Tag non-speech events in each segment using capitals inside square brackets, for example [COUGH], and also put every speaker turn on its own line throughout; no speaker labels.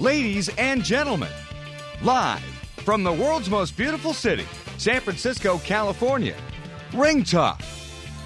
Ladies and gentlemen, live from the world's most beautiful city, San Francisco, California, Ring Talk,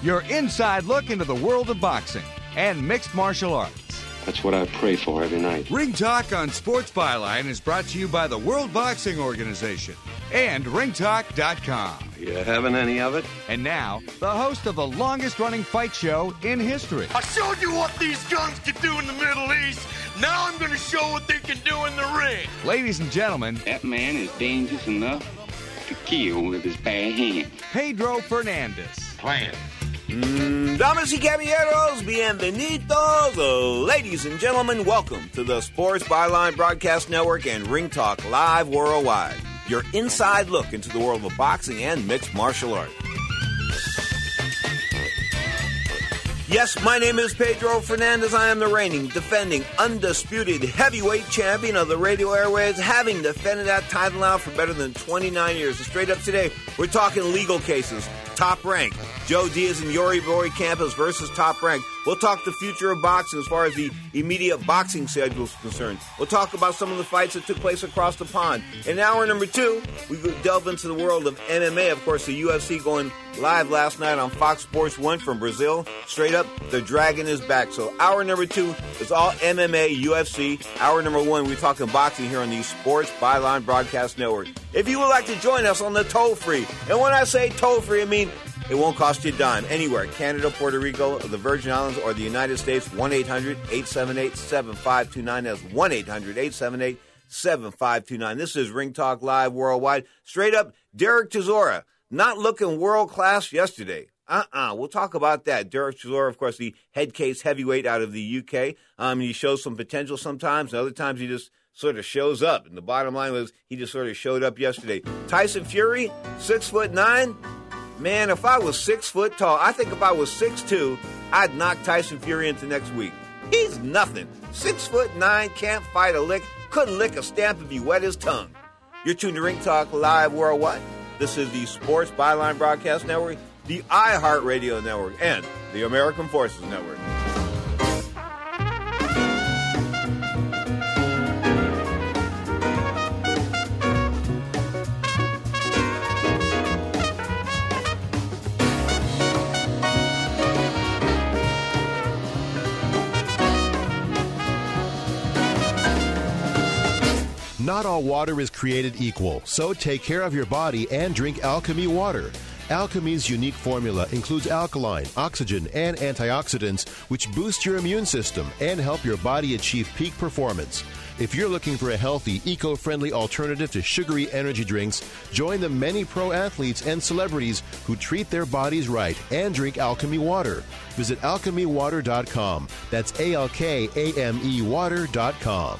your inside look into the world of boxing and mixed martial arts.
That's what I pray for every night.
Ring Talk on Sports Byline is brought to you by the World Boxing Organization and ringtalk.com.
You having any of it?
And now, the host of the longest running fight show in history.
I showed you what these guns could do in the Middle East. Now I'm going to show what they can do in the ring.
Ladies and gentlemen,
that man is dangerous enough to kill with his bare hands.
Pedro Fernandez.
Plan.
Mm, damas y caballeros, bienvenidos. Ladies and gentlemen, welcome to the Sports Byline Broadcast Network and Ring Talk Live Worldwide. Your inside look into the world of boxing and mixed martial arts. Yes, my name is Pedro Fernandez. I am the reigning, defending, undisputed heavyweight champion of the radio airways, having defended that title now for better than 29 years. And straight up today, we're talking legal cases, top rank. Joe Diaz and Yuri Boy Campos versus Top Rank. We'll talk the future of boxing as far as the immediate boxing schedule is concerned. We'll talk about some of the fights that took place across the pond. In hour number two, we delve into the world of MMA. Of course, the UFC going live last night on Fox Sports 1 from Brazil. Straight up, the dragon is back. So hour number two is all MMA, UFC. Hour number one, we're talking boxing here on the Sports Byline Broadcast Network. If you would like to join us on the toll free, and when I say toll free, I mean it won't cost you a dime anywhere. Canada, Puerto Rico, the Virgin Islands, or the United States. 1 800 878 7529. That's 1 800 878 7529. This is Ring Talk Live Worldwide. Straight up, Derek Chisora, not looking world class yesterday. Uh uh-uh. uh. We'll talk about that. Derek Chisora, of course, the head case heavyweight out of the UK. Um, he shows some potential sometimes, and other times he just sort of shows up. And the bottom line was he just sort of showed up yesterday. Tyson Fury, six foot nine, Man, if I was six foot tall, I think if I was six two, I'd knock Tyson Fury into next week. He's nothing. Six foot nine, can't fight a lick, couldn't lick a stamp if he wet his tongue. You're tuned to Ring Talk Live Worldwide. This is the Sports Byline Broadcast Network, the iHeartRadio Network, and the American Forces Network.
Not all water is created equal, so take care of your body and drink Alkame water. Alkame's unique formula includes alkaline, oxygen, and antioxidants, which boost your immune system and help your body achieve peak performance. If you're looking for a healthy, eco friendly alternative to sugary energy drinks, join the many pro athletes and celebrities who treat their bodies right and drink Alkame water. Visit alkamewater.com. That's A L K A M E water.com.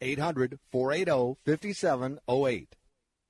800 480 5708.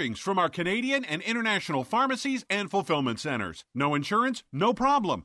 from our Canadian and international pharmacies and fulfillment centers. No insurance? No problem.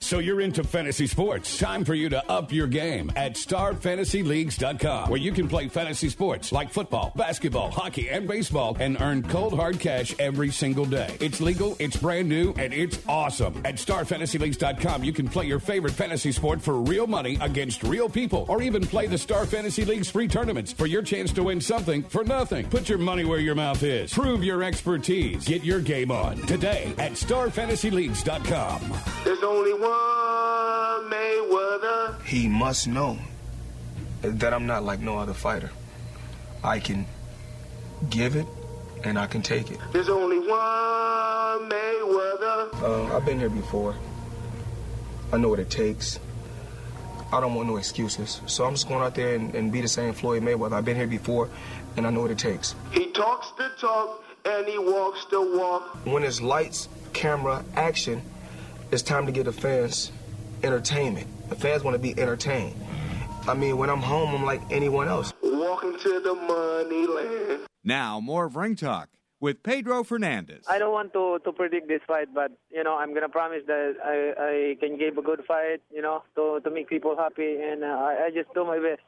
So you're into fantasy sports. Time for you to up your game at starfantasyleagues.com, where you can play fantasy sports like football, basketball, hockey, and baseball and earn cold hard cash every single day. It's legal, it's brand new, and it's awesome. At starfantasyleagues.com, you can play your favorite fantasy sport for real money against real people, or even play the Star Fantasy League's free tournaments for your chance to win something for nothing. Put your money where your mouth is. Prove your expertise. Get your game on today at starfantasyleagues.com.
There's only one Mayweather.
He must know that I'm not like no other fighter. I can give it and I can take it.
There's only one Mayweather.
Uh, I've been here before. I know what it takes. I don't want no excuses. So I'm just going out there and, and be the same Floyd Mayweather. I've been here before and I know what it takes.
He talks the talk and he walks the walk.
When it's lights, camera, action, it's time to give the fans entertainment. The fans want to be entertained. I mean, when I'm home, I'm like anyone else.
Walking to the money land.
Now, more of Ring Talk with Pedro Fernandez.
I don't want to, to predict this fight, but you know I'm gonna promise that I, I can give a good fight, you know, to, to make people happy, and uh, I, I just do my best.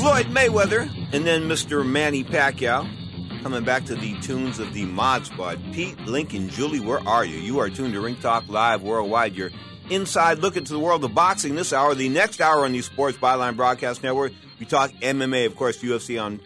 Floyd Mayweather and then Mr. Manny Pacquiao. Coming back to the tunes of the Mod Squad. Pete, Lincoln, Julie, where are you? You are tuned to Ring Talk Live Worldwide. Your inside look into the world of boxing this hour. The next hour on the Sports Byline Broadcast Network, we talk MMA, of course, UFC on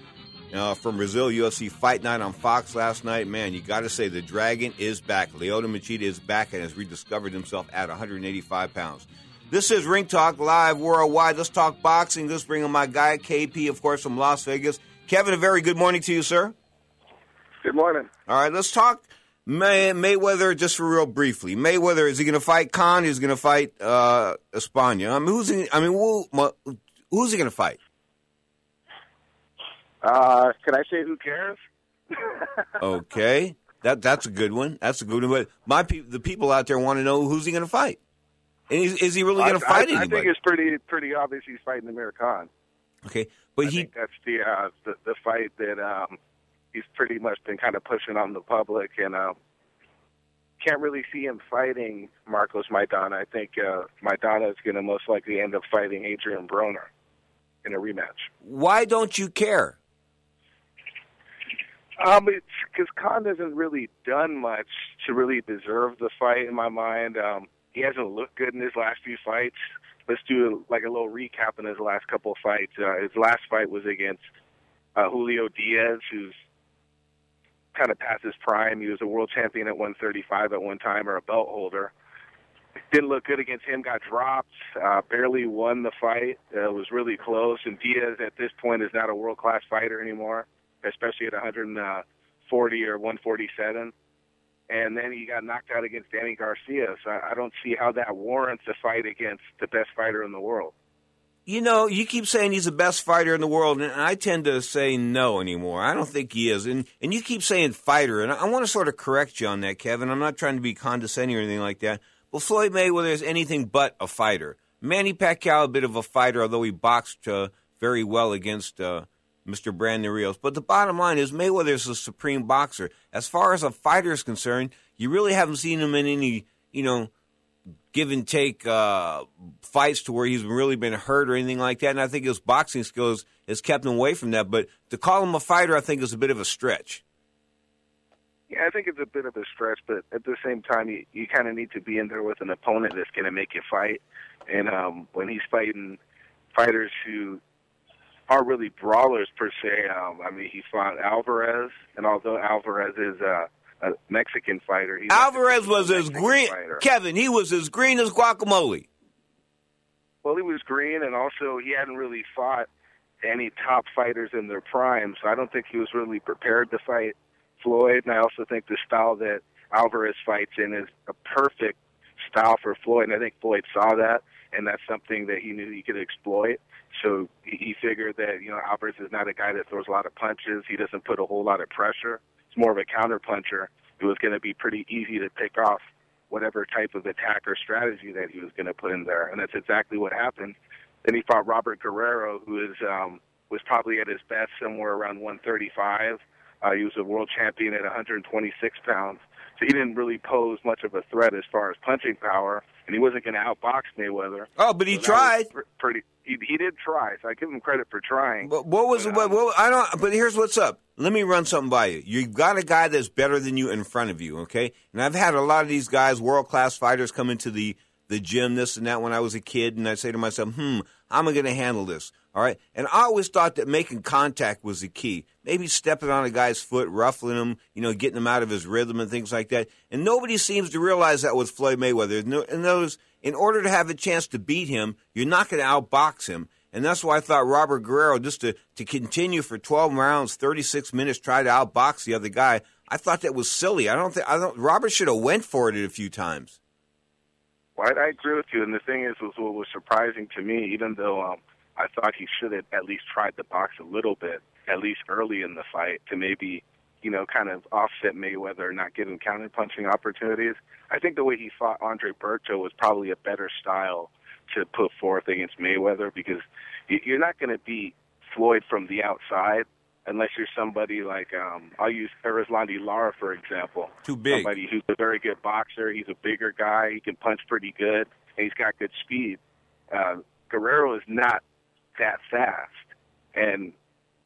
uh, from Brazil, UFC Fight Night on Fox last night. Man, you got to say the Dragon is back. Lyoto Machida is back and has rediscovered himself at 185 pounds. This is Ring Talk Live Worldwide. Let's talk boxing. Let's bring in my guy, KP, of course, from Las Vegas. Kevin, a very good morning to you, sir.
Good morning.
All right, let's talk May- Mayweather just for real briefly. Mayweather, is he going to fight Khan? Is he going to fight uh, Espana? I mean, who's he, I mean, who, who's he going to fight?
Uh, can I say who cares? [LAUGHS]
okay, that that's a good one. That's a good one. But my pe- the people out there want to know who's he going to fight. And is, is he really going to fight
I,
anybody?
I think it's pretty pretty obvious he's fighting Amir Khan.
Okay, but
I
he
think that's the, uh, the the fight that um, he's pretty much been kind of pushing on the public, and uh, can't really see him fighting Marcos Maidana. I think uh, Maidana is going to most likely end up fighting Adrian Broner in a rematch.
Why don't you care?
Um, it's because Khan hasn't really done much to really deserve the fight in my mind. Um, he hasn't looked good in his last few fights. Let's do like a little recap on his last couple of fights. Uh, his last fight was against uh, Julio Diaz, who's kind of past his prime. He was a world champion at 135 at one time, or a belt holder. Didn't look good against him. Got dropped. Uh, barely won the fight. Uh, was really close. And Diaz at this point is not a world class fighter anymore, especially at 140 or 147 and then he got knocked out against Danny Garcia. So I, I don't see how that warrants a fight against the best fighter in the world.
You know, you keep saying he's the best fighter in the world, and I tend to say no anymore. I don't think he is. And and you keep saying fighter, and I want to sort of correct you on that, Kevin. I'm not trying to be condescending or anything like that. But Floyd Mayweather is anything but a fighter. Manny Pacquiao, a bit of a fighter, although he boxed uh, very well against uh, Mr. Brandon Rios. But the bottom line is Mayweather is a supreme boxer. As far as a fighter is concerned, you really haven't seen him in any, you know, give and take uh, fights to where he's really been hurt or anything like that. And I think his boxing skills has kept him away from that. But to call him a fighter, I think is a bit of a stretch.
Yeah, I think it's a bit of a stretch, but at the same time, you, you kind of need to be in there with an opponent that's going to make you fight. And um, when he's fighting fighters who aren't really brawlers per se, um, I mean, he fought Alvarez, and although Alvarez is uh, a Mexican fighter, he's
Alvarez was as green.
Fighter.
Kevin, he was as green as guacamole.
Well, he was green, and also he hadn't really fought any top fighters in their prime, so I don't think he was really prepared to fight Floyd. And I also think the style that Alvarez fights in is a perfect style for Floyd, and I think Floyd saw that, and that's something that he knew he could exploit. So he figured that you know Alvarez is not a guy that throws a lot of punches. He doesn't put a whole lot of pressure. More of a counter puncher. It was going to be pretty easy to pick off whatever type of attack or strategy that he was going to put in there, and that's exactly what happened. Then he fought Robert Guerrero, who is um, was probably at his best somewhere around 135. Uh, he was a world champion at 126 pounds, so he didn't really pose much of a threat as far as punching power, and he wasn't going to outbox Mayweather.
Oh, but he
So
tried.
Pretty, he, he did try, so I give him credit for trying.
But what was what, what? I don't. But here's what's up. Let me run something by you. You've got a guy that's better than you in front of you. Okay, and I've had a lot of these guys, world class fighters, come into the the gym, this and that, when I was a kid, and I say to myself, "Hmm, how am I going to handle this?" All right, and I always thought that making contact was the key. Maybe stepping on a guy's foot, ruffling him, you know, getting him out of his rhythm and things like that. And nobody seems to realize that with Floyd Mayweather. In those, in order to have a chance to beat him, you're not going to outbox him. And that's why I thought Robert Guerrero, just to, to continue for 12 rounds, 36 minutes, try to outbox the other guy, I thought that was silly. I don't think, I don't, Robert should have went for it a few times.
Well, I, I agree with you. And the thing is, was what was surprising to me, even though um, I thought he should have at least tried the box a little bit, at least early in the fight, to maybe, you know, kind of offset Mayweather, and not give him counter punching opportunities. I think the way he fought Andre Berto was probably a better style to put forth against Mayweather because you're not going to beat Floyd from the outside unless you're somebody like um I'll use Erislandy Lara for example.
Too big.
Somebody who's a very good boxer. He's a bigger guy. He can punch pretty good, and he's got good speed. Uh, Guerrero is not that fast, and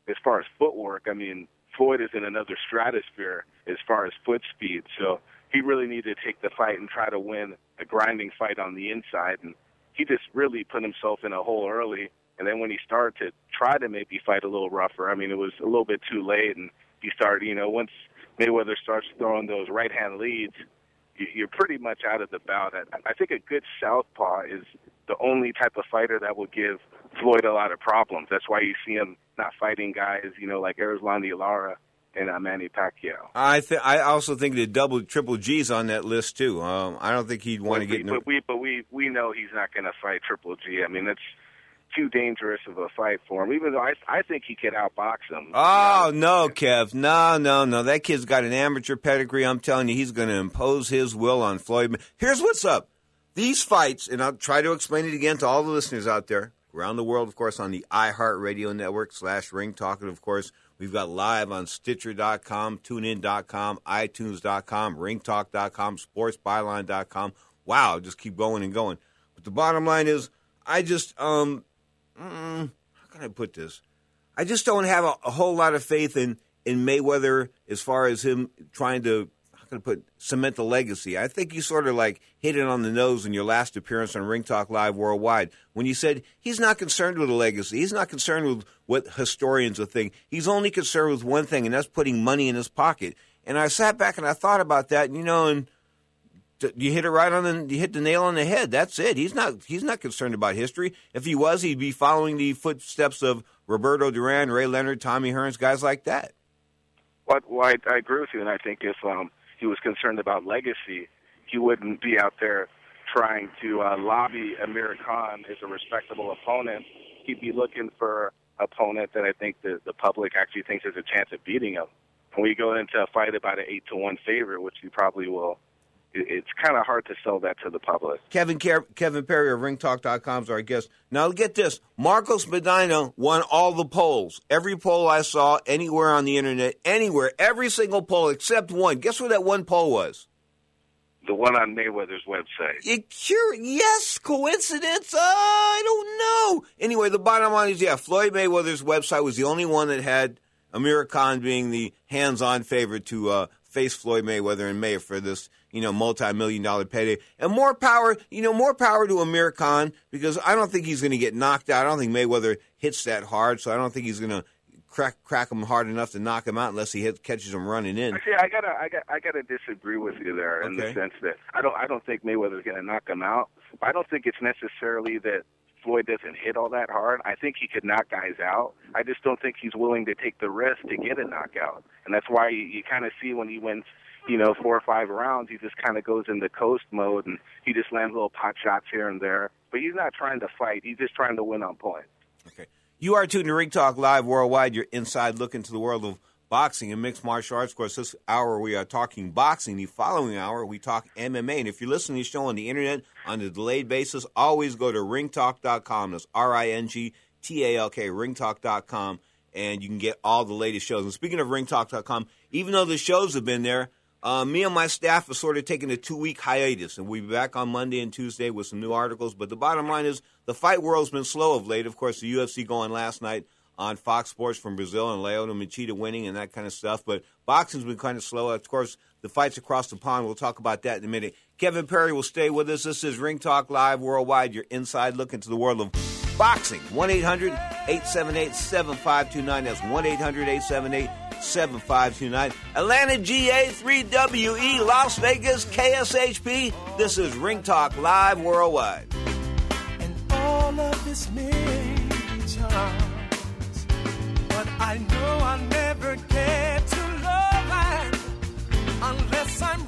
as far as footwork, I mean Floyd is in another stratosphere as far as foot speed. So he really needed to take the fight and try to win a grinding fight on the inside, and he just really put himself in a hole early. And then when he started to try to maybe fight a little rougher, I mean, it was a little bit too late. And he started, you know, once Mayweather starts throwing those right hand leads, you- you're pretty much out of the bout. I think a good southpaw is the only type of fighter that will give Floyd a lot of problems. That's why you see him not fighting guys, you know, like Erislandy Lara and uh, Manny Pacquiao.
I th- I also think the double, triple G's on that list too. Um, I don't think he'd want to get
we,
in a,
but we but we we know he's not going to fight Triple G. I mean, it's too dangerous of a fight for him. Even though I I think he could outbox him.
Oh no, Kev! No, no, no. That kid's got an amateur pedigree. I'm telling you, he's going to impose his will on Floyd. Here's what's up: these fights, and I'll try to explain it again to all the listeners out there around the world. Of course, on the iHeartRadio network slash Ring Talk, and of course, we've got live on Stitcher.com, TuneIn.com, iTunes.com, RingTalk.com, SportsByline.com. Wow, just keep going and going. But the bottom line is, I just um, mm, how can I put this? I just don't have a, a whole lot of faith in in Mayweather as far as him trying to can I put cement the legacy. I think you sort of like hit it on the nose in your last appearance on Ring Talk Live Worldwide when you said he's not concerned with a legacy. He's not concerned with what historians will think. He's only concerned with one thing, and that's putting money in his pocket. And I sat back and I thought about that, and you know, and you hit it right on the you hit the nail on the head. That's it. He's not he's not concerned about history. If he was, he'd be following the footsteps of Roberto Duran, Ray Leonard, Tommy Hearns, guys like that.
Well, well I, I agree with you, and I think if um, he was concerned about legacy, he wouldn't be out there trying to uh, lobby Amir Khan as a respectable opponent. He'd be looking for opponent that I think the, the public actually thinks has a chance of beating him. And we go into a fight about an eight to one favorite, which he probably will. It- It's kind of hard to sell that to the public.
Kevin Car- Kevin Perry of RingTalk.com is our guest. Now get this: Marcos Maidana won all the polls. Every poll I saw anywhere on the internet, anywhere, every single poll except one. Guess what that one poll was?
The one on Mayweather's website.
You cure? Yes, coincidence? Uh, I don't know. Anyway, the bottom line is, yeah, Floyd Mayweather's website was the only one that had Amir Khan being the hands-on favorite to uh, face Floyd Mayweather in May for this, you know, multi-million dollar payday. And more power, you know, more power to Amir Khan because I don't think he's going to get knocked out. I don't think Mayweather hits that hard, so I don't think he's going to crack crack him hard enough to knock him out unless he hit, catches him running in.
Actually, I gotta, I got, I gotta disagree with you there in the sense that I don't, I don't think Mayweather's gonna knock him out. I don't think it's necessarily that Floyd doesn't hit all that hard. I think he could knock guys out. I just don't think he's willing to take the risk to get a knockout, and that's why you, you kind of see when he wins you know, four or five rounds, he just kind of goes into coast mode and he just lands little pot shots here and there. But he's not trying to fight. He's just trying to win on points.
Okay. You are tuning to Ring Talk Live Worldwide, your inside look into the world of boxing and mixed martial arts. Of course, this hour we are talking boxing. The following hour, we talk MMA. And if you're listening to the show on the internet on a delayed basis, always go to ringtalk.com. That's R I N G T A L K, ringtalk.com, and you can get all the latest shows. And speaking of ringtalk.com, even though the shows have been there, uh, me and my staff are sort of taking a two week hiatus, and we'll be back on Monday and Tuesday with some new articles. But the bottom line is the fight world's been slow of late. Of course, the UFC going last night on Fox Sports from Brazil and Lyoto Machida winning and that kind of stuff. But boxing's been kind of slow. Of course, the fights across the pond, we'll talk about that in a minute. Kevin Perry will stay with us. This is Ring Talk Live Worldwide, your inside look into the world of boxing. 1 800 878 7529. That's 1 800 878 7529. Atlanta GA 3WE, Las Vegas KSHP. This is Ring Talk Live Worldwide.
all of this but I know I'll never get to love unless I'm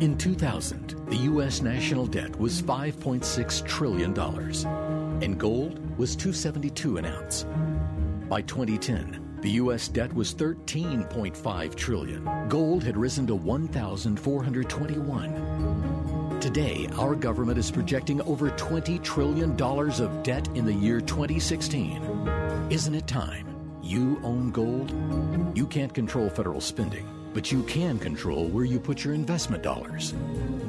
In 2000, the U.S. national debt was $5.6 trillion, and gold was 272 an ounce. By 2010, the U.S. debt was 13.5 trillion. Gold had risen to 1,421. Today, our government is projecting over $20 trillion of debt in the year 2016. Isn't it time? You own gold? You can't control federal spending but you can control where you put your investment dollars.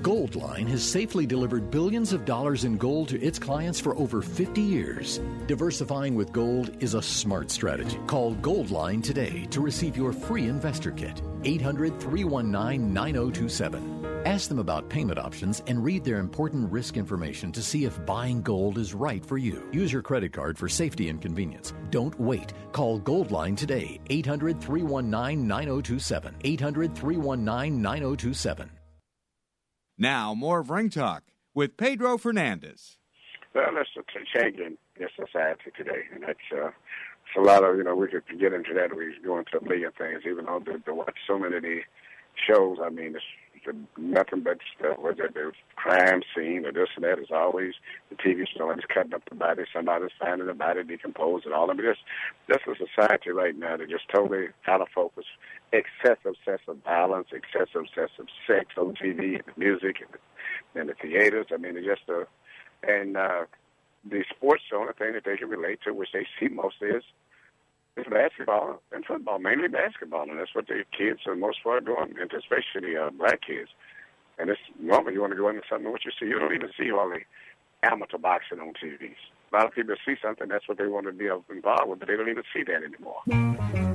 Goldline has safely delivered billions of dollars in gold to its clients for over 50 years. Diversifying with gold is a smart strategy. Call Goldline today to receive your free investor kit. 800 319 9027. Ask them about payment options and read their important risk information to see if buying gold is right for you. Use your credit card for safety and convenience. Don't wait. Call Goldline today. 800 319 9027. 800 319 9027.
Now, more of Ring Talk with Pedro Fernandez.
Well, that's a change in in society today, and that's uh, it's a lot of you know we could get into that. We go into a million things, even though to, to watch so many of these shows. I mean, it's nothing but stuff. Whether the crime scene or this and that is always the TV show is cutting up the body, somebody's finding the body decomposed and all of. This this is a society right now that just totally out of focus. Excessive, excessive violence, excessive, excessive sex on TV and the music and the, and the theaters. I mean, it's just a and uh, the sports. The only thing that they can relate to, which they see mostly, is is basketball and football, mainly basketball, and that's what the kids are most part doing, and especially uh, black kids. And it's normally you want to go into something what you see. You don't even see all the amateur boxing on TVs. A lot of people see something, that's what they want to be involved with, but they don't even see that anymore.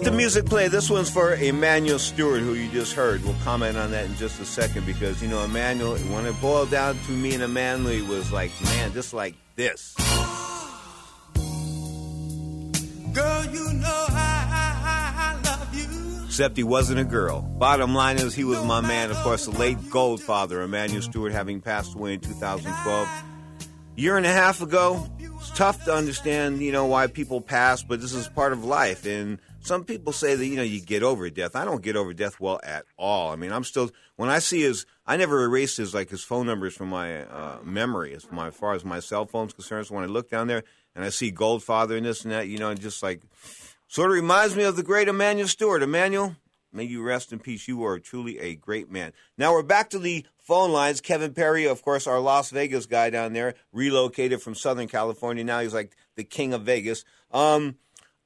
Let the music play. This one's for Emanuel Steward, who you just heard. We'll comment on that in just a second because, you know, Emmanuel, when it boiled down to me and Emmanuel, he was like, man, just like this.
Girl, you know I, I I love you.
Except he wasn't a girl. Bottom line is, he was my man. Of course, the late Goldfather, Emanuel Steward, having passed away in 2012. Year and a half ago, it's tough to understand, you know, why people pass, but this is part of life. And some people say that you know you get over death. I don't get over death well at all. I mean, I'm still when I see his, I never erased his like his phone numbers from my uh, memory as, my, as far as my cell phone's concerned. So when I look down there and I see Goldfather and this and that, you know, just like sort of reminds me of the great Emanuel Steward. Emmanuel, may you rest in peace. You are truly a great man. Now we're back to the phone lines. Kevin Perry, of course, our Las Vegas guy down there, relocated from Southern California. Now he's like the king of Vegas. Um,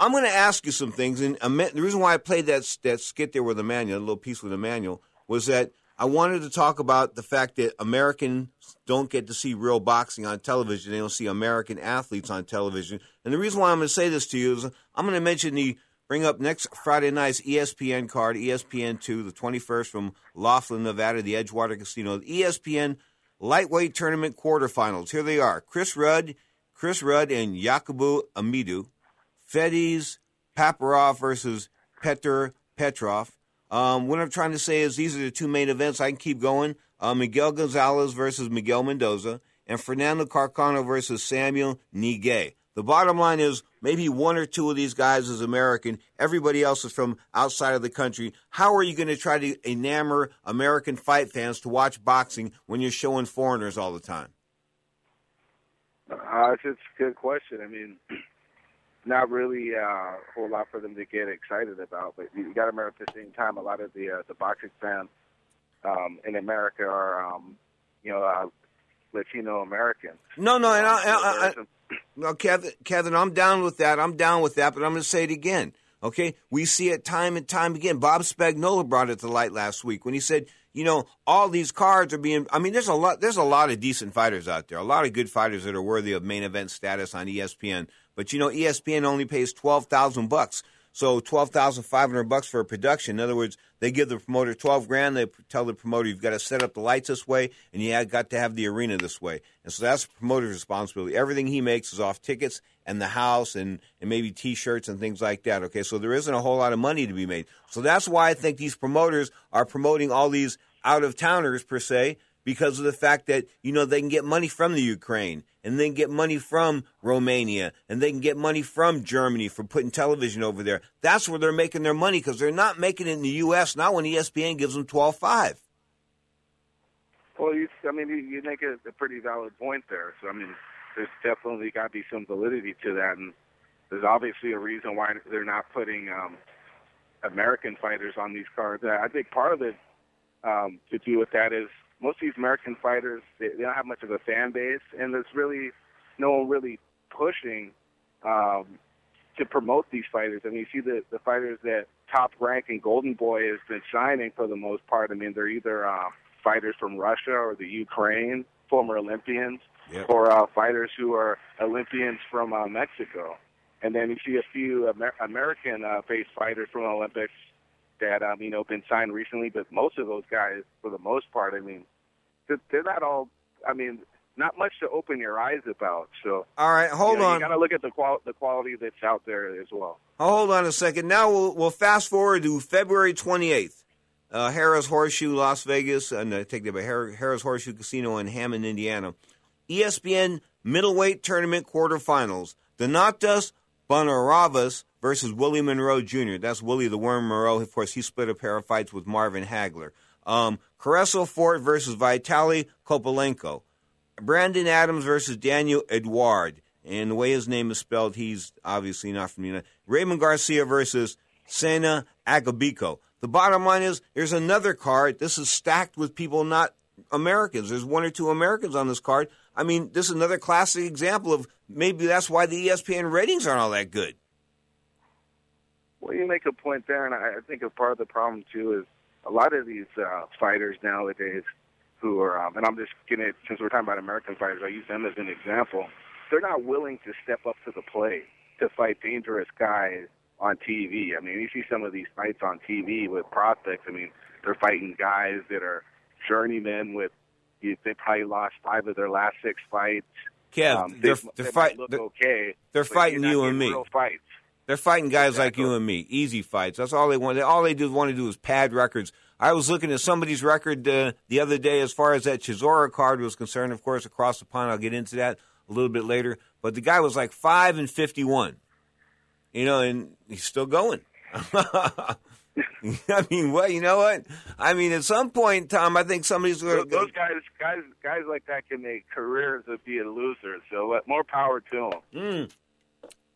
I'm going to ask you some things, and the reason why I played that that skit there with Emmanuel, a little piece with Emmanuel, was that I wanted to talk about the fact that Americans don't get to see real boxing on television. They don't see American athletes on television. And the reason why I'm going to say this to you is I'm going to mention the bring up next Friday night's ESPN card, ESPN two, the 21st from Laughlin, Nevada, the Edgewater Casino, the ESPN lightweight tournament quarterfinals. Here they are: Chris Rudd, Chris Rudd, and Yakubu Amidu Fedis Papazov versus Petr Petrov. Um, what I'm trying to say is these are the two main events. I can keep going. Uh, Miguel Gonzalez versus Miguel Mendoza, and Fernando Carcamo versus Samuel Nige. The bottom line is maybe one or two of these guys is American. Everybody else is from outside of the country. How are you going to try to enamor American fight fans to watch boxing when you're showing foreigners all the time?
Uh, it's a good question. I mean, [CLEARS THROAT] not really uh, a whole lot for them to get excited about. But you got to remember at the same time, a lot of the uh, the boxing fans um, in America are, um, you know, uh, Latino Americans.
No, no, and I, I, I, no, Kevin, Kevin, I'm down with that. I'm down with that, but I'm going to say it again. Okay, we see it time and time again. Bob Spagnola brought it to light last week when he said, you know, all these cards are being. I mean, there's a lot. There's a lot of decent fighters out there. A lot of good fighters that are worthy of main event status on ESPN. But you know, ESPN only pays twelve thousand bucks. So twelve thousand five hundred bucks for a production. In other words, they give the promoter twelve grand. They tell the promoter you've got to set up the lights this way, and you have got to have the arena this way. And so that's the promoter's responsibility. Everything he makes is off tickets and the house and, and maybe T-shirts and things like that. Okay, so there isn't a whole lot of money to be made. So that's why I think these promoters are promoting all these out of towners per se because of the fact that you know they can get money from the Ukraine and then get money from Romania and they can get money from Germany for putting television over there. That's where they're making their money because they're not making it in the U.S. Not when ESPN gives them twelve five.
Well, you, I mean, you, you make a, a pretty valid point there. So I mean, there's definitely got to be some validity to that, and there's obviously a reason why they're not putting um, American fighters on these cards. I think part of it um, to do with that is most of these American fighters they, they don't have much of a fan base, and there's really no one really pushing um, to promote these fighters. I mean, you see the the fighters that Top Rank and Golden Boy has been signing for the most part. I mean, they're either uh, fighters from Russia or the Ukraine, former Olympians, yep. or uh, fighters who are Olympians from uh, Mexico. And then you see a few Amer- American-based uh, fighters from the Olympics that um, you know been signed recently, but most of those guys, for the most part, I mean, they're not all. I mean, not much to open your eyes about. So,
all right, hold
you know,
on.
You got to look at the qual the quality that's out there as well.
Hold on a second. Now we'll we'll fast forward to February twenty eighth. Uh, Harrah's Horseshoe, Las Vegas, and I take that, but Harrah's Horseshoe Casino in Hammond, Indiana. ESPN middleweight tournament quarterfinals. Donatas Bondorovas versus Willie Monroe Jr. That's Willie the Worm Monroe. Of course, he split a pair of fights with Marvin Hagler. Um, Cerresso Fort versus Vitali Kopylenko. Brandon Adams versus Daniel Edouard. And the way his name is spelled, he's obviously not from the United Raymond Gatica versus Sena Agbeko. The bottom line is there's another card. This is stacked with people not Americans. There's one or two Americans on this card. I mean, this is another classic example of maybe that's why the ESPN ratings aren't all that good.
Well, you make a point there, and I I think a part of the problem too is a lot of these uh, fighters nowadays who are, um, and I'm just getting it since we're talking about American fighters, I use them as an example. They're not willing to step up to the plate to fight dangerous guys on TV. I mean, you see some of these fights on TV with prospects. I mean, they're fighting guys that are journeymen with. They probably lost five of their last six fights.
Kev,
Um,
they're,
they,
they're,
they
fight,
might
they're,
okay.
they're fighting you and me.
Real fights.
They're fighting guys like you and me. Easy fights. That's all they want. All they do want to do is pad records. I was looking at somebody's record uh, the other day as far as that Chisora card was concerned. Of course, across the pond. I'll get into that a little bit later. But the guy was like five and fifty-one. You know, and he's still going. [LAUGHS] [LAUGHS] I mean, well, you know what? I mean, at some point, Tom, I think somebody's going
Those, those guys, guys, guys like that can make careers of being losers. So uh, more power to them.
Mm.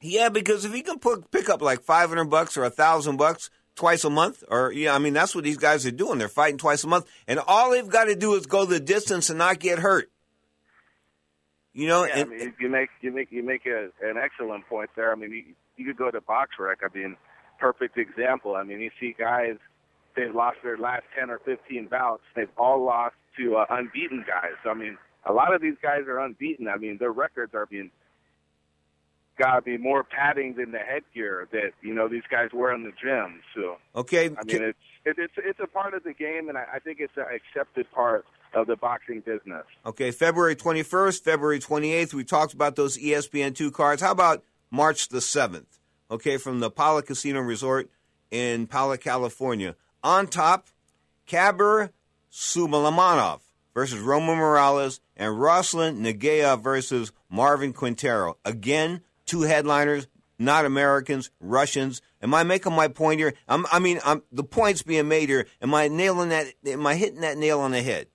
Yeah, because if he can put, pick up like five hundred bucks or a thousand bucks twice a month, or yeah, I mean that's what these guys are doing. They're fighting twice a month, and all they've got to do is go the distance and not get hurt. You know,
yeah,
and,
I mean, you make you make you make a, an excellent point there. I mean, you, you could go to box rec. I mean, perfect example. I mean, you see guys they've lost their last ten or fifteen bouts. They've all lost to uh, unbeaten guys. So, I mean, a lot of these guys are unbeaten. I mean, their records are being gotta be more padding than the headgear that you know these guys wear in the gym. So
okay,
I mean, it's it, it's it's a part of the game, and I, I think it's an accepted part of the boxing business.
okay, February twenty first, February twenty eighth. We talked about those ESPN two cards. How about March the seventh? Okay, from the Pala Casino Resort in Pala, California. On top, Kabir Sumalamanov versus Roman Morales and Roslin Nagaya versus Marvin Quintero. Again, two headliners, not Americans, Russians. Am I making my point here? I'm, I mean, I'm, the point's being made here. Am I nailing that? Am I hitting that nail on the head?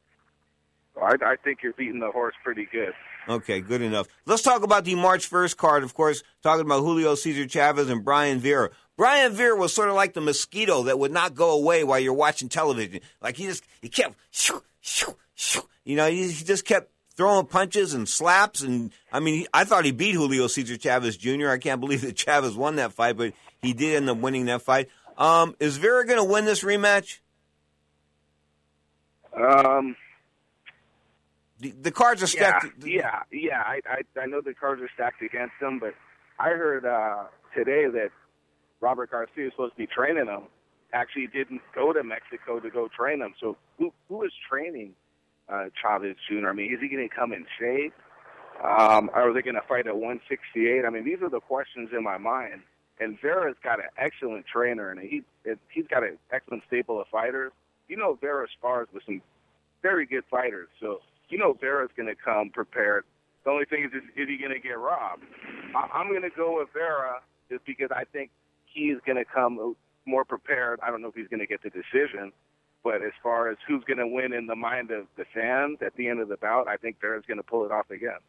I, I think you're beating the horse pretty good.
Okay, good enough. Let's talk about the March 1st card, of course, talking about Julio Cesar Chavez and Brian Vera. Brian Vera was sort of like the mosquito that would not go away while you're watching television. Like he just, he kept, shoo, shoo, shoo. you know, he, he just kept throwing punches and slaps. And I mean, I thought he beat Julio Cesar Chavez Jr. I can't believe that [LAUGHS] Chavez won that fight, but he did end up winning that fight. Um, is Vera going to win this rematch?
Um,
the, cards are stacked.
yeah, yeah. I, I I know the cards are stacked against him, but I heard uh, today that Robert Garcia is supposed to be training him. Actually, didn't go to Mexico to go train him. So who who is training uh, Chavez Jr.? I mean, is he going to come in shape? Um, are they going to fight at 168? I mean, these are the questions in my mind. And Vera's got an excellent trainer, and he he's got an excellent stable of fighters. You know, Vera spars with some very good fighters, so you know Vera's going to come prepared. The only thing is, is, is he going to get robbed? I, I'm going to go with Vera just because I think he's going to come more prepared. I don't know if he's going to get the decision, but as far as who's going to win in the mind of the fans at the end of the bout, I think Vera's going to pull it off again.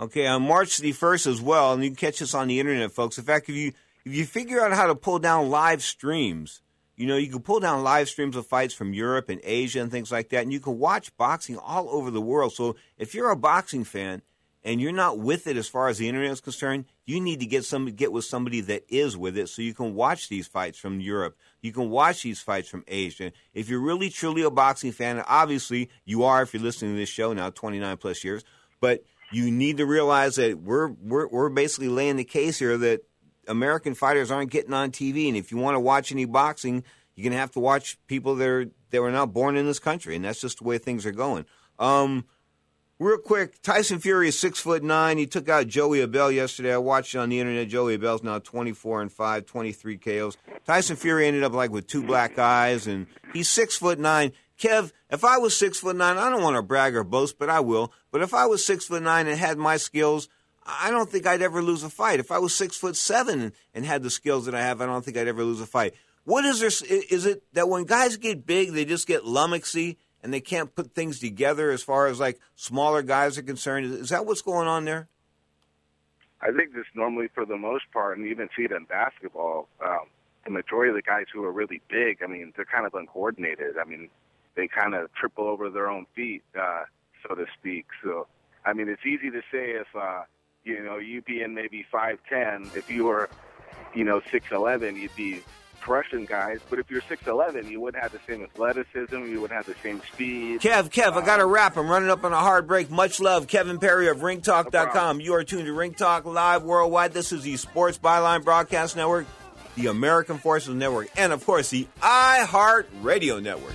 Okay, on March the first as well, and you can catch us on the internet, folks. In fact, if you if you figure out how to pull down live streams, you know you can pull down live streams of fights from Europe and Asia and things like that, and you can watch boxing all over the world. So if you're a boxing fan and you're not with it as far as the internet is concerned, you need to get some get with somebody that is with it, so you can watch these fights from Europe. You can watch these fights from Asia. If you're really truly a boxing fan, and obviously you are if you're listening to this show now, 29 plus years, but you need to realize that we're we're we're basically laying the case here that American fighters aren't getting on TV, and if you want to watch any boxing, you're gonna have to watch people that are that were not born in this country, and that's just the way things are going. Um, real quick, Tyson Fury is six foot nine. He took out Joey Abell yesterday. I watched it on the internet. Joey Abell's now 24 and 5, 23 KOs. Tyson Fury ended up like with two black eyes, and he's six foot nine. Kev, if I was six foot nine, I don't want to brag or boast, but I will. But if I was six foot nine and had my skills, I don't think I'd ever lose a fight. If I was six foot seven and had the skills that I have, I don't think I'd ever lose a fight. What is there? Is it that when guys get big, they just get lummoxy and they can't put things together as far as like smaller guys are concerned? Is that what's going on there?
I think this normally, for the most part, and you even see it in basketball. Um, the majority of the guys who are really big, I mean, they're kind of uncoordinated. I mean, they kind of triple over their own feet, uh, so to speak. So, I mean, it's easy to say if uh, you know you being maybe five ten, if you were, you know, six eleven, you'd be crushing guys. But if you're six eleven, you wouldn't have the same athleticism. You wouldn't have the same speed.
Kev, Kev, I got to um, wrap. I'm running up on a hard break. Much love, Kevin Perry of RingTalk.com. You are tuned to Ring Talk Live Worldwide. This is the Sports Byline Broadcast Network, the American Forces Network, and of course the iHeart Radio Network.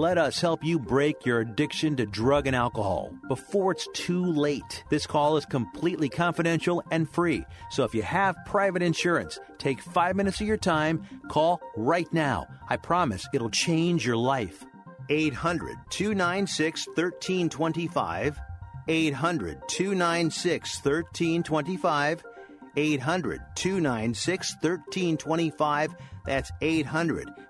Let us help you break your addiction to drug and alcohol before it's too late. This call is completely confidential and free. So if you have private insurance, take five minutes of your time, call right now. I promise it'll change your life. 800 296 1325. 800 296 1325. 800 296 1325. That's 800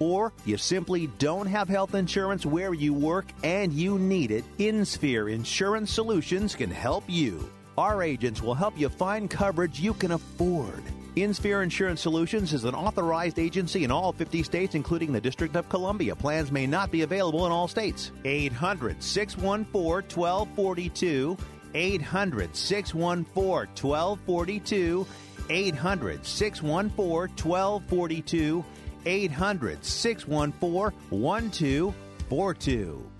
or you simply don't have health insurance where you work and you need it, InSphere Insurance Solutions can help you. Our agents will help you find coverage you can afford. InSphere Insurance Solutions is an authorized agency in all 50 states, including the District of Columbia. Plans may not be available in all states. 800 614 1242. 800 614 1242. 800 614 1242. 800 614 1242.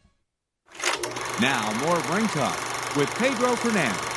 Now, more Ring Talk with Pedro Fernandez.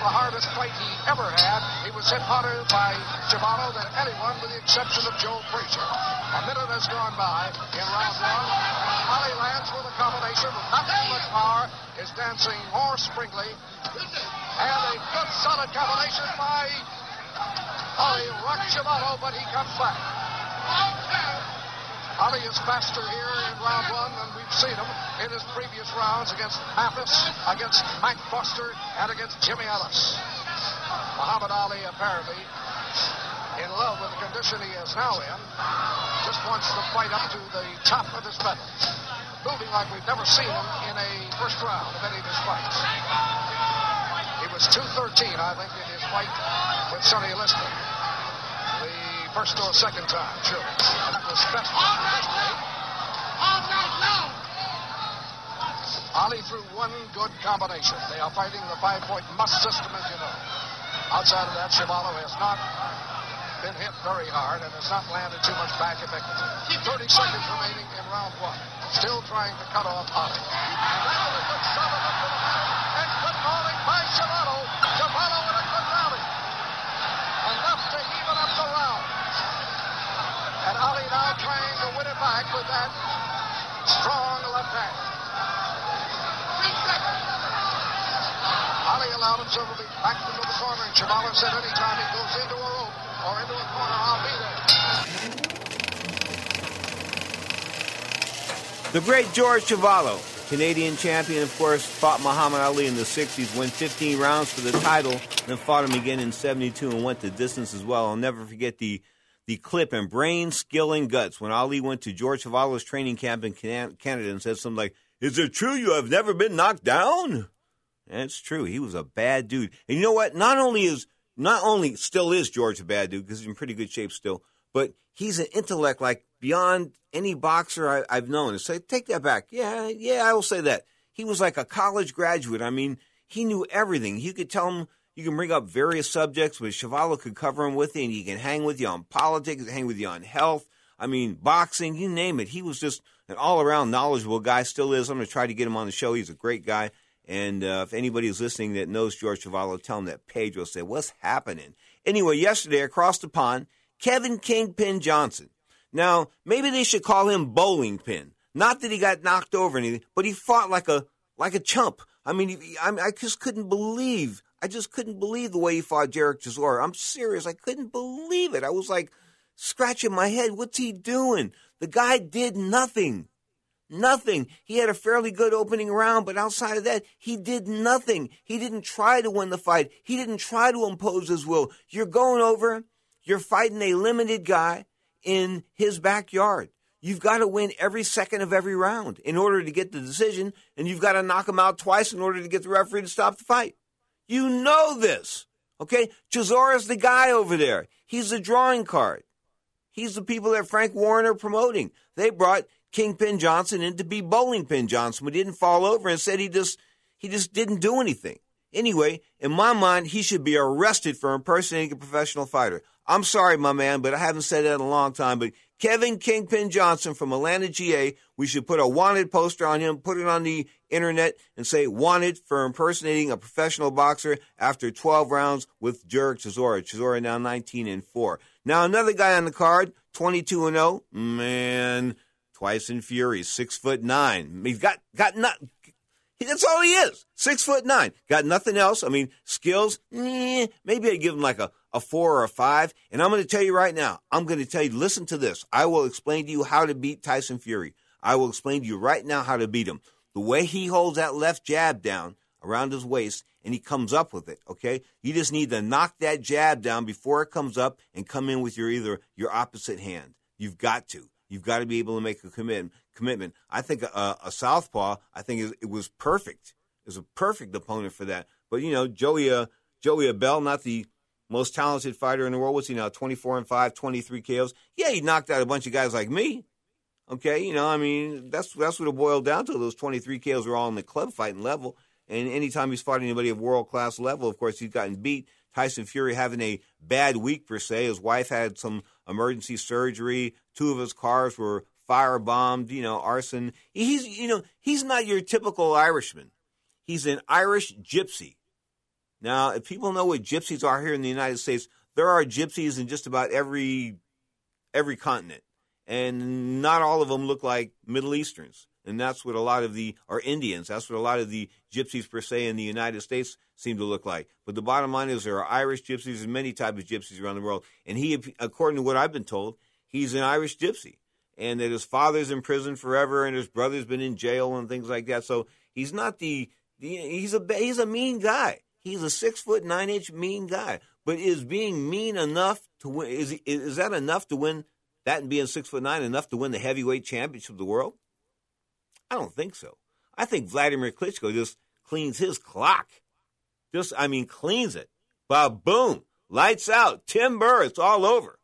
The
hardest fight he ever had. He was hit harder by Chuvalo than anyone, with the exception of Joe Frazier. A minute has gone by in round one. Ali lands with a combination with not too much power, is dancing more springly, and a good solid combination by Ali. rocked Chuvalo, but he comes back. Ali is faster here in round one than we've seen him in his previous rounds against Mathis, against Mac Foster, and against Jimmy Ellis. Muhammad Ali apparently in love with the condition he is now in, just wants to fight up to the top of his mettle. Moving like we've never seen him in a first round of any of his fights. He was 213, I think, in his fight with Sonny Liston. First or second time, sure. That was best. Ali threw one good combination. They are fighting the five-point must system, as you know. Outside of that, Chuvalo has not been hit very hard and has not landed too much back effectively. 30 seconds remaining in round one. Still trying to cut off Ali. And that was a good shot up to the head. And good bowling by Chuvalo. Chuvalo with a good rally. Enough to even up the round. And Ali now trying to win it back with that strong left hand. Allowed himself to be into the corner, and Chuvalo said anytime he goes into a rope or into a corner, I'll be there.
The great George Chuvalo, Canadian champion, of course, fought Muhammad Ali in the 60s, won 15 rounds for the title, then fought him again in 72 and went the distance as well. I'll never forget the the clip in Brain, Skill, and Guts when Ali went to George Chuvalo's training camp in Canada and said something like, Is it true you have never been knocked down? And it's true. He was a bad dude. And you know what? Not only is not only still is George a bad dude because he's in pretty good shape still, but he's an intellect like beyond any boxer I, I've known. So take that back. Yeah, yeah, I will say that. He was like a college graduate. I mean, he knew everything. You could tell him you can bring up various subjects, but Chuvalo could cover him with you, and he can hang with you on politics, hang with you on health. I mean, boxing, you name it. He was just an all around knowledgeable guy. Still is. I'm going to try to get him on the show. He's a great guy. And uh, if anybody is listening that knows George Chuvalo, tell him that Pedro said, What's happening? Anyway, yesterday across the pond, Kevin Kingpin Johnson. Now, maybe they should call him Bowling Pin. Not that he got knocked over anything, but he fought like a like a chump. I mean, I, I just couldn't believe. I just couldn't believe the way he fought Dereck Chisora. I'm serious. I couldn't believe it. I was like scratching my head. What's he doing? The guy did nothing. Nothing. He had a fairly good opening round, but outside of that, he did nothing. He didn't try to win the fight. He didn't try to impose his will. You're going over, you're fighting a limited guy in his backyard. You've got to win every second of every round in order to get the decision, and you've got to knock him out twice in order to get the referee to stop the fight. You know this, okay? Chisora's the guy over there. He's the drawing card. He's the people that Frank Warren are promoting. They brought Kingpin Johnson in to be Bowling Pin Johnson, he didn't fall over and said he just he just didn't do anything. Anyway, in my mind, he should be arrested for impersonating a professional fighter. I'm sorry, my man, but I haven't said that in a long time. But Kevin Kingpin Johnson from Atlanta, GA, we should put a wanted poster on him, put it on the internet, and say wanted for impersonating a professional boxer after 12 rounds with Dereck Chisora. Chisora now 19 and 4. Now another guy on the card, 22 and 0. Man, Tyson Fury, six foot nine. He's got got not. That's all he is. Six foot nine. Got nothing else. I mean, skills. Eh, maybe I'd give him like a, a four or a five. And I'm going to tell you right now. I'm going to tell you. Listen to this. I will explain to you how to beat Tyson Fury. I will explain to you right now how to beat him. The way he holds that left jab down around his waist and he comes up with it. Okay, you just need to knock that jab down before it comes up and come in with your either your opposite hand. You've got to. You've got to be able to make a commitment. Commitment. I think a, a southpaw. I think it was perfect. It was a perfect opponent for that. But you know, Joey uh, Joey Abell, not the most talented fighter in the world. What's he now? 24 and 5, 23 KOs. Yeah, he knocked out a bunch of guys like me. Okay, you know, I mean, that's that's what it boiled down to. Those 23 KOs were all on the club fighting level. And anytime he's fought anybody of world class level, of course, he's gotten beat. Tyson Fury having a bad week per se. His wife had some emergency surgery. Two of his cars were firebombed. You know, arson. He's you know he's not your typical Irishman. He's an Irish gypsy. Now, if people know what gypsies are here in the United States, there are gypsies in just about every every continent, and not all of them look like Middle Easterns. And that's what a lot of the or Indians. That's what a lot of the gypsies per se in the United States seem to look like. But the bottom line is there are Irish gypsies and many types of gypsies around the world. And he, according to what I've been told, he's an Irish gypsy, and that his father's in prison forever, and his brother's been in jail and things like that. So he's not the, the he's a he's a mean guy. He's a six foot nine inch mean guy. But is being mean enough to win? Is is that enough to win? That and being six foot nine enough to win the heavyweight championship of the world? I don't think so. I think Vladimir Klitschko just cleans his clock. Just, I mean, cleans it. But boom, lights out, timber, it's all over.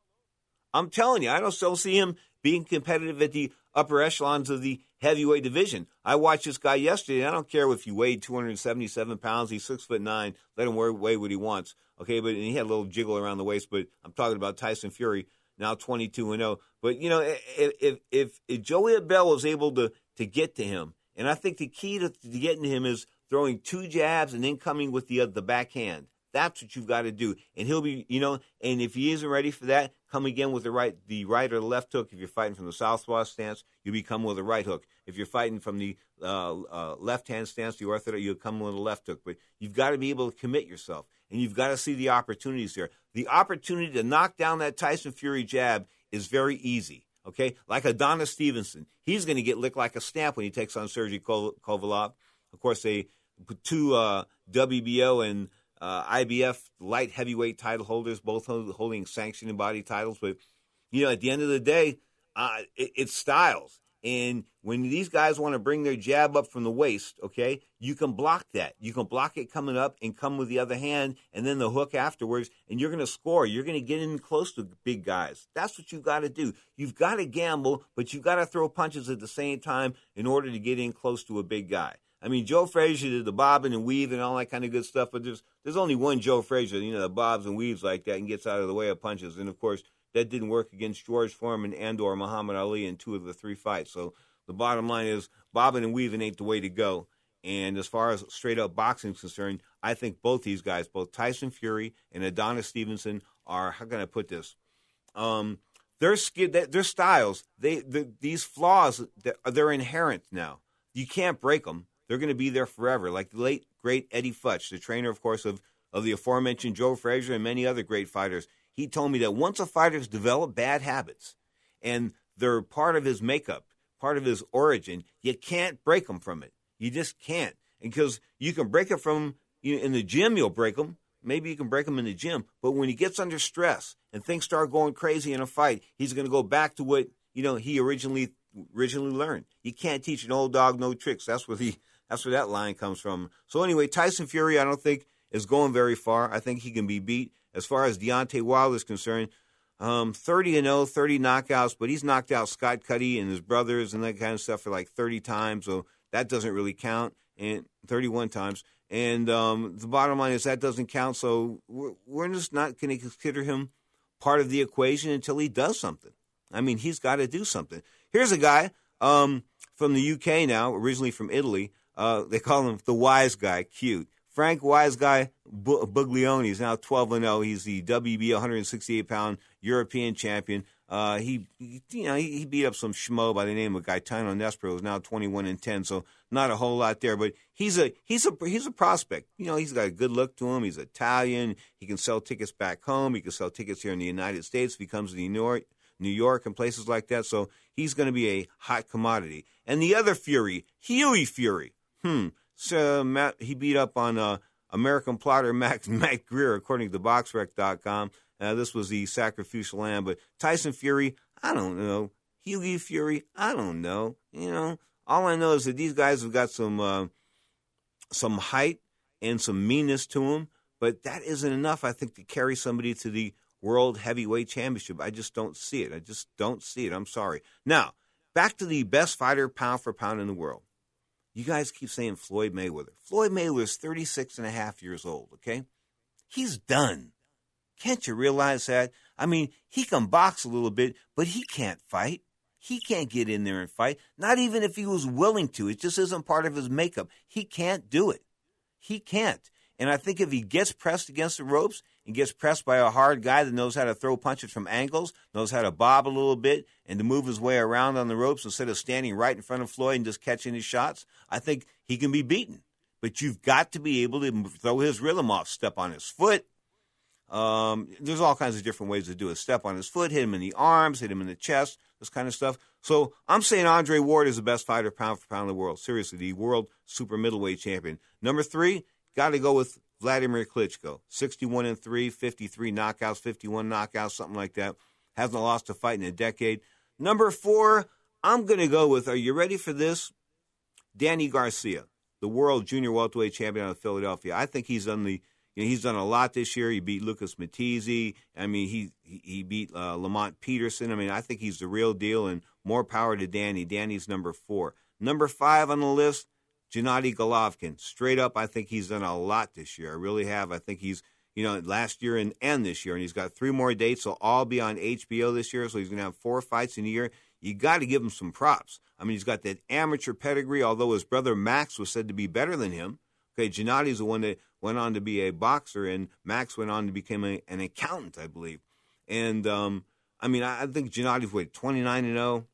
I'm telling you, I don't still see him being competitive at the upper echelons of the heavyweight division. I watched this guy yesterday. I don't care if he weighed 277 pounds. He's six foot nine. Let him weigh what he wants. Okay, but he had a little jiggle around the waist. But I'm talking about Tyson Fury, now 22 and 0. But you know, if if, if, Joey Abell was able to to get to him. And I think the key to, to getting to him is throwing two jabs and then coming with the uh, the backhand. That's what you've got to do. And he'll be, you know, and if he isn't ready for that, come again with the right, the right or the left hook. If you're fighting from the southpaw stance, you become with a right hook. If you're fighting from the uh, uh, left hand stance, the orthodox, you'll come with a left hook. But you've got to be able to commit yourself, and you've got to see the opportunities there. The opportunity to knock down that Tyson Fury jab is very easy. Okay, like Adonis Stevenson, he's going to get licked like a stamp when he takes on Sergey Kovalev. Of course, they two uh, WBO and uh, IBF light heavyweight title holders, both holding sanctioning body titles. But you know, at the end of the day, uh, it, it's styles. And when these guys want to bring their jab up from the waist, okay, you can block that. You can block it coming up and come with the other hand and then the hook afterwards, and you're going to score. You're going to get in close to big guys. That's what you've got to do. You've got to gamble, but you've got to throw punches at the same time in order to get in close to a big guy. I mean, Joe Frazier did the bobbing and weave and all that kind of good stuff, but there's there's only one Joe Frazier, you know, that bobs and weaves like that and gets out of the way of punches. And of course, that didn't work against George Foreman and or Muhammad Ali in two of the three fights. So the bottom line is bobbing and weaving ain't the way to go. And as far as straight up boxing is concerned, I think both these guys, both Tyson Fury and Adonis Stevenson, are how can I put this? Um, their their styles, they the, these flaws, they're inherent now. You can't break them. They're going to be there forever. Like the late great Eddie Futch, the trainer, of course, of of the aforementioned Joe Frazier and many other great fighters. He told me that once a fighter's developed bad habits and they're part of his makeup, part of his origin. You can't break him from it. You just can't. Because you can break it from you know, in the gym, you'll break them. Maybe you can break him in the gym. But when he gets under stress and things start going crazy in a fight, he's going to go back to what you know he originally originally learned. You can't teach an old dog no tricks. That's where the that's where that line comes from. So anyway, Tyson Fury, I don't think is going very far. I think he can be beat. As far as Deontay Wilder is concerned, um, 30 and 0, 30 knockouts, but he's knocked out Scott Cuddy and his brothers and that kind of stuff for like 30 times, so that doesn't really count. And 31 times. And um, the bottom line is that doesn't count, so we're, we're just not going to consider him part of the equation until he does something. I mean, he's got to do something. Here's a guy um, from the UK now, originally from Italy. Uh, they call him the wise guy, cute. Frank Wise Guy Buglioni is now 12 and 0. He's the WB 168 pound European champion. Uh, he, you know, he, he, beat up some schmo by the name of Gaetano Nespero, who's now 21 and 10. So not a whole lot there, but he's a he's a he's a prospect. You know, he's got a good look to him. He's Italian. He can sell tickets back home. He can sell tickets here in the United States if he comes to New York, New York and places like that. So he's going to be a hot commodity. And the other Fury, Hughie Fury. Hmm. So Matt, he beat up on uh, American plotter Max [LAUGHS] Matt Greer, according to BoxRec.com. Uh, this was the sacrificial lamb. But Tyson Fury, I don't know. Hughie Fury, I don't know. You know, all I know is that these guys have got some uh, some height and some meanness to them, but that isn't enough, I think, to carry somebody to the World Heavyweight Championship. I just don't see it. I just don't see it. I'm sorry. Now, back to the best fighter pound for pound in the world. You guys keep saying Floyd Mayweather. Floyd Mayweather is 36 and a half years old, okay? He's done. Can't you realize that? I mean, he can box a little bit, but he can't fight. He can't get in there and fight, not even if he was willing to. It just isn't part of his makeup. He can't do it. He can't. And I think if he gets pressed against the ropes and gets pressed by a hard guy that knows how to throw punches from angles, knows how to bob a little bit and to move his way around on the ropes instead of standing right in front of Floyd and just catching his shots, I think he can be beaten. But you've got to be able to throw his rhythm off, step on his foot. Um, there's all kinds of different ways to do it. Step on his foot, hit him in the arms, hit him in the chest, this kind of stuff. So I'm saying Andre Ward is the best fighter pound for pound in the world. Seriously, the world super middleweight champion. Number three, got to go with Vladimir Klitschko. 61 and 3, 53 knockouts, 51 knockouts, something like that. Hasn't lost a fight in a decade. Number four, I'm going to go with, are you ready for this? Danny Garcia, the world junior welterweight champion out of Philadelphia. I think he's done the you know, he's done a lot this year. He beat Lucas Matthysse. I mean, he he beat uh, Lamont Peterson. I mean, I think he's the real deal, and more power to Danny. Danny's number four. Number five on the list, Gennady Golovkin. Straight up, I think he's done a lot this year. I really have. I think he's, you know, last year and, and this year, and he's got three more dates. They'll all be on HBO this year, so he's going to have four fights in a year. You got to give him some props. I mean, he's got that amateur pedigree, although his brother Max was said to be better than him. Okay, Gennady's the one that went on to be a boxer, and Max went on to become a, an accountant, I believe. And um, I mean, I, I think Gennady's what twenty nine and zero,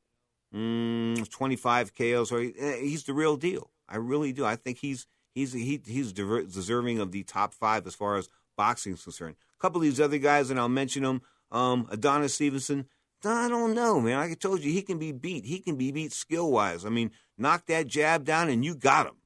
oh, mm, twenty five KOs. So he, eh, he's the real deal. I really do. I think he's he's he, he's deserving of the top five as far as boxing is concerned. A couple of these other guys, and I'll mention them. Um, Adonis Stevenson. I don't know, man. Like I told you, he can be beat. He can be beat skill wise. I mean, knock that jab down, and you got him.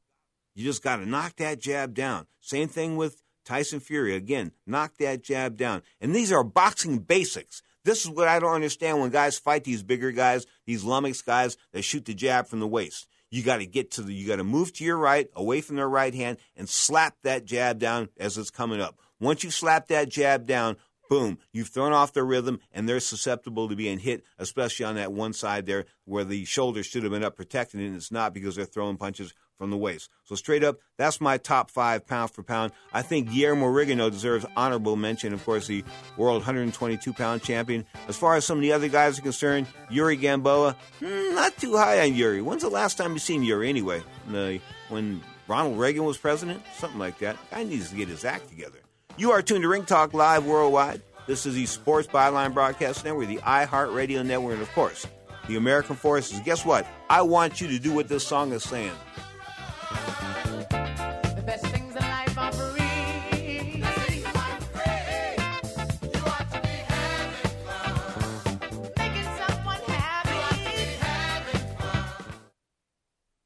You just got to knock that jab down. Same thing with Tyson Fury. Again, knock that jab down. And these are boxing basics. This is what I don't understand when guys fight these bigger guys, these lummox guys that shoot the jab from the waist. You got to get to the, you got to move to your right, away from their right hand, and slap that jab down as it's coming up. Once you slap that jab down, boom, you've thrown off their rhythm and they're susceptible to being hit, especially on that one side there where the shoulder should have been up protecting it and it's not because they're throwing punches from the waist. So straight up, that's my top five pound for pound. I think Guillermo Rigondeaux deserves honorable mention. Of course, the world 122 pound champion. As far as some of the other guys are concerned, Yuri Gamboa, mm, not too high on Yuri. When's the last time you seen Yuri anyway? The, when Ronald Reagan was president, something like that. Guy needs to get his act together. You are tuned to Ring Talk Live worldwide. This is the Sports Byline Broadcast Network, the iHeartRadio Network, and of course, the American Forces. Guess what? I want you to do what this song is saying. Bye.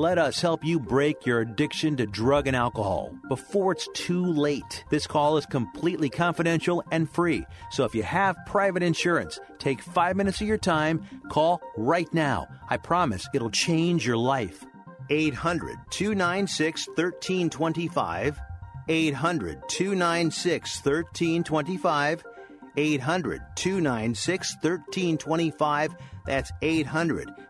Let us help you break your addiction to drug and alcohol before it's too late. This call is completely confidential and free. So if you have private insurance, take five minutes of your time, call right now. I promise it'll change your life. 800 296 1325. 800 296 1325. 800 296 1325. That's 800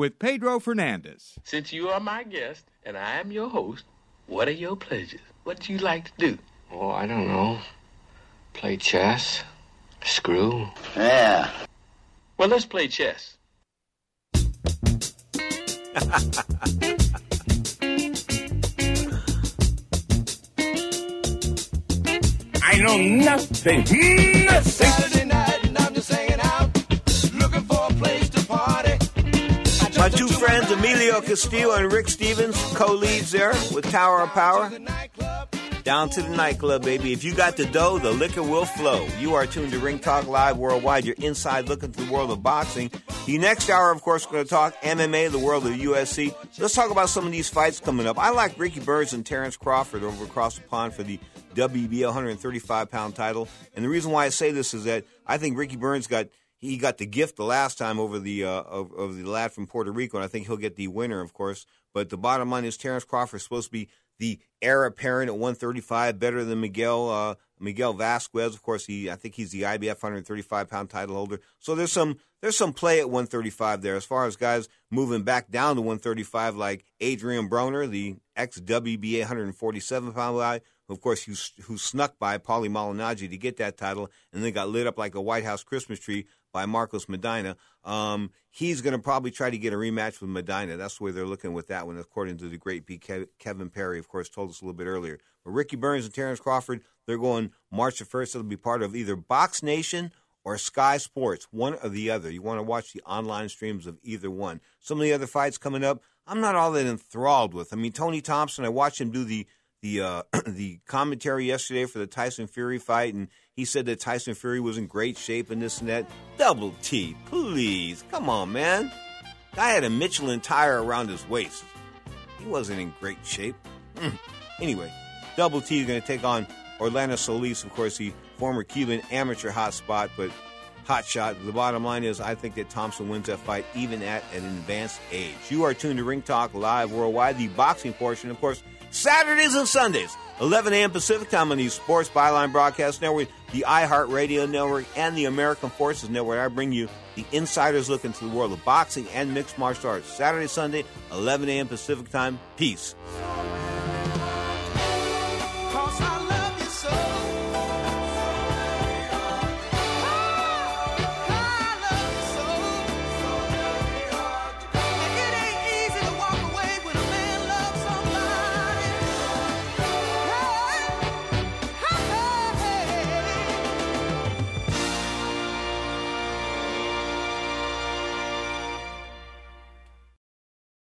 with Pedro Fernandez.
Since you are my guest and I am your host, what are your pleasures? What do you like to do?
Oh, I don't know. Play chess, screw.
Yeah. Well, let's play chess. [LAUGHS]
I know nothing. Nothing.
Two friends, Emilio Castillo and Rick Stevens, co leads there with Tower of Power. Down to the nightclub, baby. If you got the dough, the liquor will flow. You are tuned to Ring Talk Live Worldwide, You're inside looking into the world of boxing. The next hour, of course, we're going to talk MMA, the world of UFC. Let's talk about some of these fights coming up. I like Ricky Burns and Terrence Crawford over across the pond for the WBA 135 pound title. And the reason why I say this is that I think Ricky Burns got he got the gift the last time over the uh, of, of the lad from Puerto Rico, and I think he'll get the winner, of course. But the bottom line is Terrence Crawford is supposed to be the heir apparent at 135, better than Miguel uh, Miguel Vasquez. Of course, he I think he's the IBF 135 pound title holder. So there's some there's some play at 135 there. As far as guys moving back down to 135, like Adrian Broner, the ex WBA 147 pound guy, who of course who, who snuck by Paulie Malignaggi to get that title, and then got lit up like a White House Christmas tree by Marcos Maidana. Um, he's going to probably try to get a rematch with Maidana. That's the way they're looking with that one, according to the great. Kevin Perry, of course, told us a little bit earlier. But Ricky Burns and Terrence Crawford, they're going March the 1st. It'll be part of either Box Nation or Sky Sports, one or the other. You want to watch the online streams of either one. Some of the other fights coming up, I'm not all that enthralled with. I mean, Tony Thompson, I watched him do the the uh, [CLEARS THROAT] the commentary yesterday for the Tyson Fury fight, and he said that Tyson Fury was in great shape and this and that. Double T, please, come on, man. Guy had a Michelin tire around his waist. He wasn't in great shape. Mm. Anyway, Double T is going to take on Orlando Solis, of course, the former Cuban amateur hotspot, but hot shot. The bottom line is, I think that Thompson wins that fight even at an advanced age. You are tuned to Ring Talk Live Worldwide, the boxing portion, of course. Saturdays and Sundays, 11 a.m. Pacific time on the Sports Byline Broadcast Network, the iHeartRadio Network, and the American Forces Network. I bring you the insider's look into the world of boxing and mixed martial arts. Saturday, Sunday, 11 a.m. Pacific time. Peace.